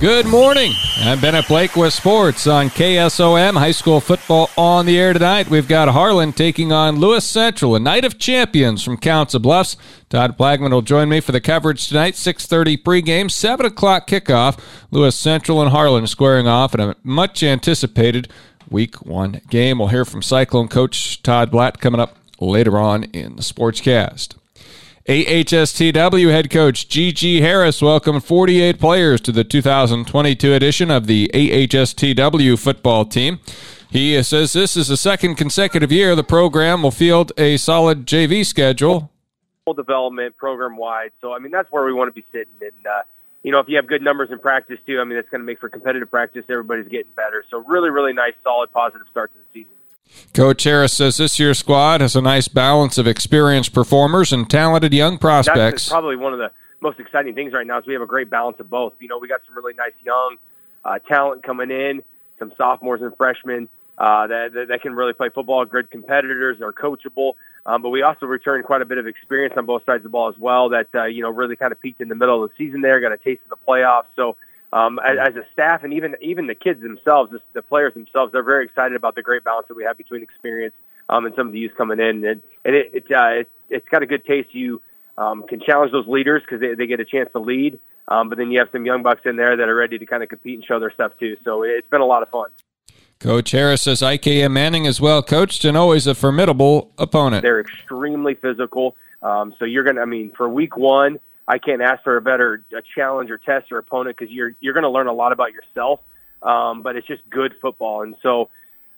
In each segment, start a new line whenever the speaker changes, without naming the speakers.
Good morning. I'm Bennett Blake with sports on KSOM High School Football on the air tonight. We've got Harlan taking on Lewis Central, a night of champions from Council Bluffs. Todd Plagman will join me for the coverage tonight. 6:30 pregame, 7 o'clock kickoff. Lewis Central and Harlan squaring off in a much anticipated Week One game. We'll hear from Cyclone coach Todd Bladt coming up later on in the sportscast. AHSTW head coach G.G. Harris welcomed 48 players to the 2022 edition of the AHSTW football team. He says this is the second consecutive year the program will field a solid JV schedule.
Development program wide. So, I mean, that's where we want to be sitting. And, uh, you know, if you have good numbers in practice too, I mean, that's going to make for competitive practice. Everybody's getting better. So, really, really nice, solid, positive start to the season.
Coach Harris says this year's squad has a nice balance of experienced performers and talented young prospects.
That's probably one of the most exciting things right now is we have a great balance of both. You know, we got some really nice young uh, talent coming in, some sophomores and freshmen uh, that, that, that can really play football, good competitors, are coachable. Um, but we also returned quite a bit of experience on both sides of the ball as well that, uh, you know, really kind of peaked in the middle of the season there, got a taste of the playoffs. So um, as, as a staff and even even the kids themselves, the players themselves, they're very excited about the great balance that we have between experience um, and some of the youth coming in, and, and it, it, uh, it it's got a good taste. You um, can challenge those leaders because they, they get a chance to lead, um, but then you have some young bucks in there that are ready to kind of compete and show their stuff too. So it's been a lot of fun.
Coach Harris says IKM Manning is well coached and always a formidable opponent.
They're extremely physical. Um, so you're going to, I mean, for week one, I can't ask for a better a challenge or test or opponent because you're you're going to learn a lot about yourself. Um, but it's just good football, and so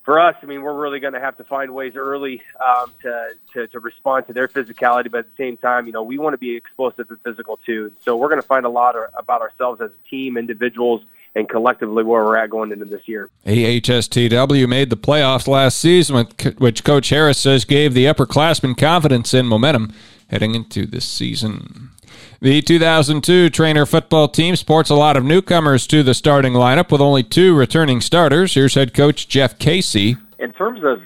for us, I mean, we're really going to have to find ways early um, to, to to respond to their physicality, but at the same time, you know, we want to be explosive and physical too. So we're going to find a lot about ourselves as a team, individuals, and collectively where we're at going into this year.
AHSTW made the playoffs last season, which Coach Harris says gave the upperclassmen confidence and momentum heading into this season. The 2002 Treynor football team sports a lot of newcomers to the starting lineup with only two returning starters. Here's head coach Jeff Casey.
In terms of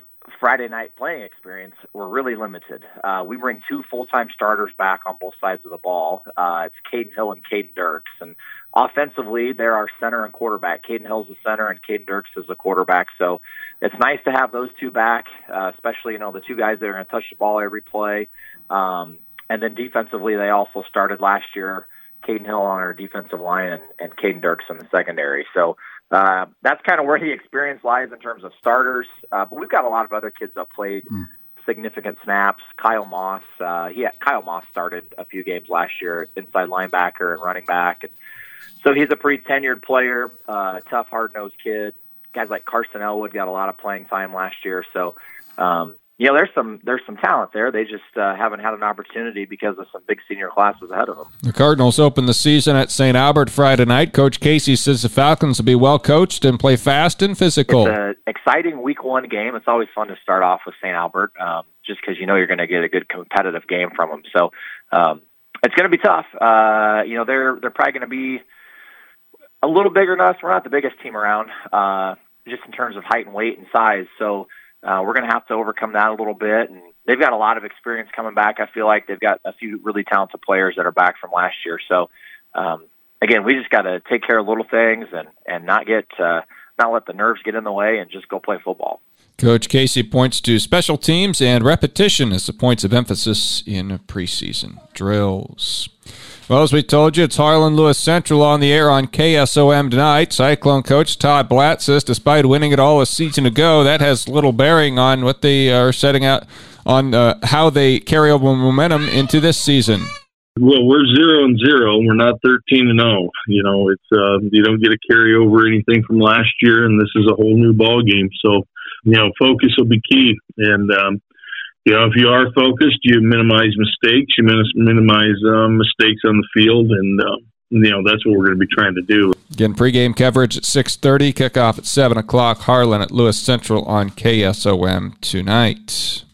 Friday night playing experience, we're really limited. Uh, we bring two full-time starters back on both sides of the ball. Uh, it's Caden Hill and Caden Dirks. And offensively, they're our center and quarterback. Caden Hill's the center and Caden Dirks is the quarterback. So it's nice to have those two back, uh, especially, you know, the two guys that are going to touch the ball every play. Um, and then defensively, they also started last year Caden Hill on our defensive line and, and Caden Dirks in the secondary. So uh, that's kind of where the experience lies in terms of starters. Uh, but we've got a lot of other kids that played mm. significant snaps. Kyle Moss, uh, he Kyle Moss started a few games last year, inside linebacker and running back, and so he's a pretty tenured player, uh, tough, hard nosed kid. Guys like Carson Elwood got a lot of playing time last year, so um, you know, there's some there's some talent there. They just uh, haven't had an opportunity because of some big senior classes ahead of them.
The Cardinals open the season at St. Albert Friday night. Coach Casey says the Falcons will be well coached and play fast and physical.
It's an exciting Week One game. It's always fun to start off with St. Albert, um, just because you know you're going to get a good competitive game from them. So um, it's going to be tough. Uh, you know, they're they're probably going to be a little bigger than us. We're not the biggest team around, uh, just in terms of height and weight and size. So uh, we're going to have to overcome that a little bit. And they've got a lot of experience coming back. I feel like they've got a few really talented players that are back from last year. So, um, again, we just got to take care of little things and, and not get, uh, not let the nerves get in the way and just go play football.
Coach Casey points to special teams and repetition as the points of emphasis in preseason drills. Well, as we told you, it's Harlan Lewis Central on the air on KSOM tonight. Cyclone coach Todd Bladt says despite winning it all a season ago, that has little bearing on what they are setting out on uh, how they carry over momentum into this season.
Well, we're zero and zero. We're not thirteen and zero. You know, it's uh, you don't get to carry over anything from last year, and this is a whole new ball game. So, you know, focus will be key. And um, you know, if you are focused, you minimize mistakes. You minimize um, mistakes on the field, and uh, you know that's what we're going to be trying to do.
Again, pregame coverage at six thirty, kickoff at seven o'clock. Harlan at Lewis Central on KSOM tonight.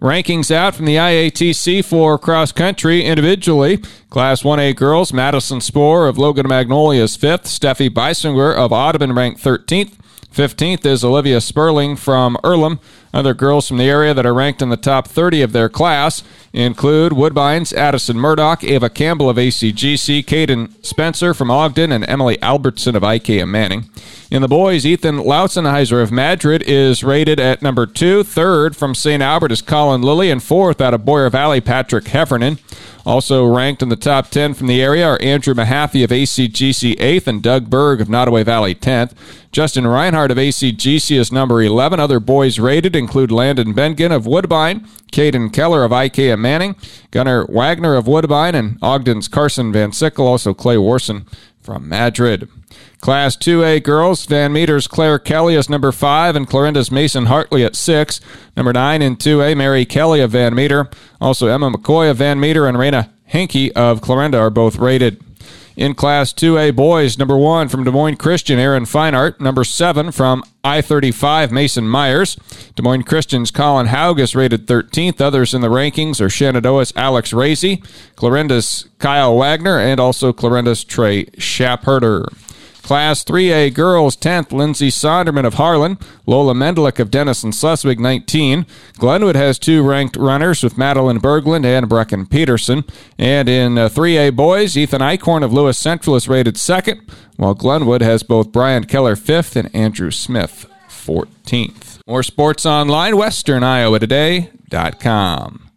Rankings out from the IATC for cross country individually. Class 1A girls, Madison Spohr of Logan Magnolia's fifth, Steffi Beisinger of Audubon ranked 13th. 15th is Olivia Sperling from Earlham. Other girls from the area that are ranked in the top 30 of their class include Woodbine's Addison Murdoch, Ava Campbell of ACGC, Caden Spencer from Ogden, and Emily Albertson of IKM Manning. In the boys, Ethan Lautzenheiser of Madrid is rated at number two. Third from St. Albert is Colin Lilly, and fourth out of Boyer Valley, Patrick Heffernan. Also ranked in the top 10 from the area are Andrew Mahaffey of ACGC 8th and Doug Berg of Nodaway Valley 10th. Justin Reinhardt of ACGC is number 11. Other boys rated include Landon Bengen of Woodbine, Caden Keller of IKM Manning, Gunnar Wagner of Woodbine, and Ogden's Carson Van Sickle, also Clay Warson from Madrid. Class 2A girls, Van Meter's Claire Kelly is number 5 and Clarinda's Mason Hartley at 6. Number 9 in 2A, Mary Kelly of Van Meter. Also Emma McCoy of Van Meter and Raina Henke of Clarinda are both rated. In Class 2A boys, number 1 from Des Moines Christian, Aaron Feinart. Number 7 from I-35, Mason Myers. Des Moines Christian's Colin Haug is rated 13th. Others in the rankings are Shenandoah's Alex Racy, Clarinda's Kyle Wagner, and also Clarinda's Trey Schapherter. Class 3A girls 10th, Lindsay Sonderman of Harlan, Lola Mendelik of Denison Schleswig 19. Glenwood has two ranked runners with Madeline Berglund and Brecken Peterson. And in uh, 3A boys, Ethan Eichhorn of Lewis Central is rated second, while Glenwood has both Brian Keller 5th and Andrew Smith 14th. More sports online, westerniowatoday.com.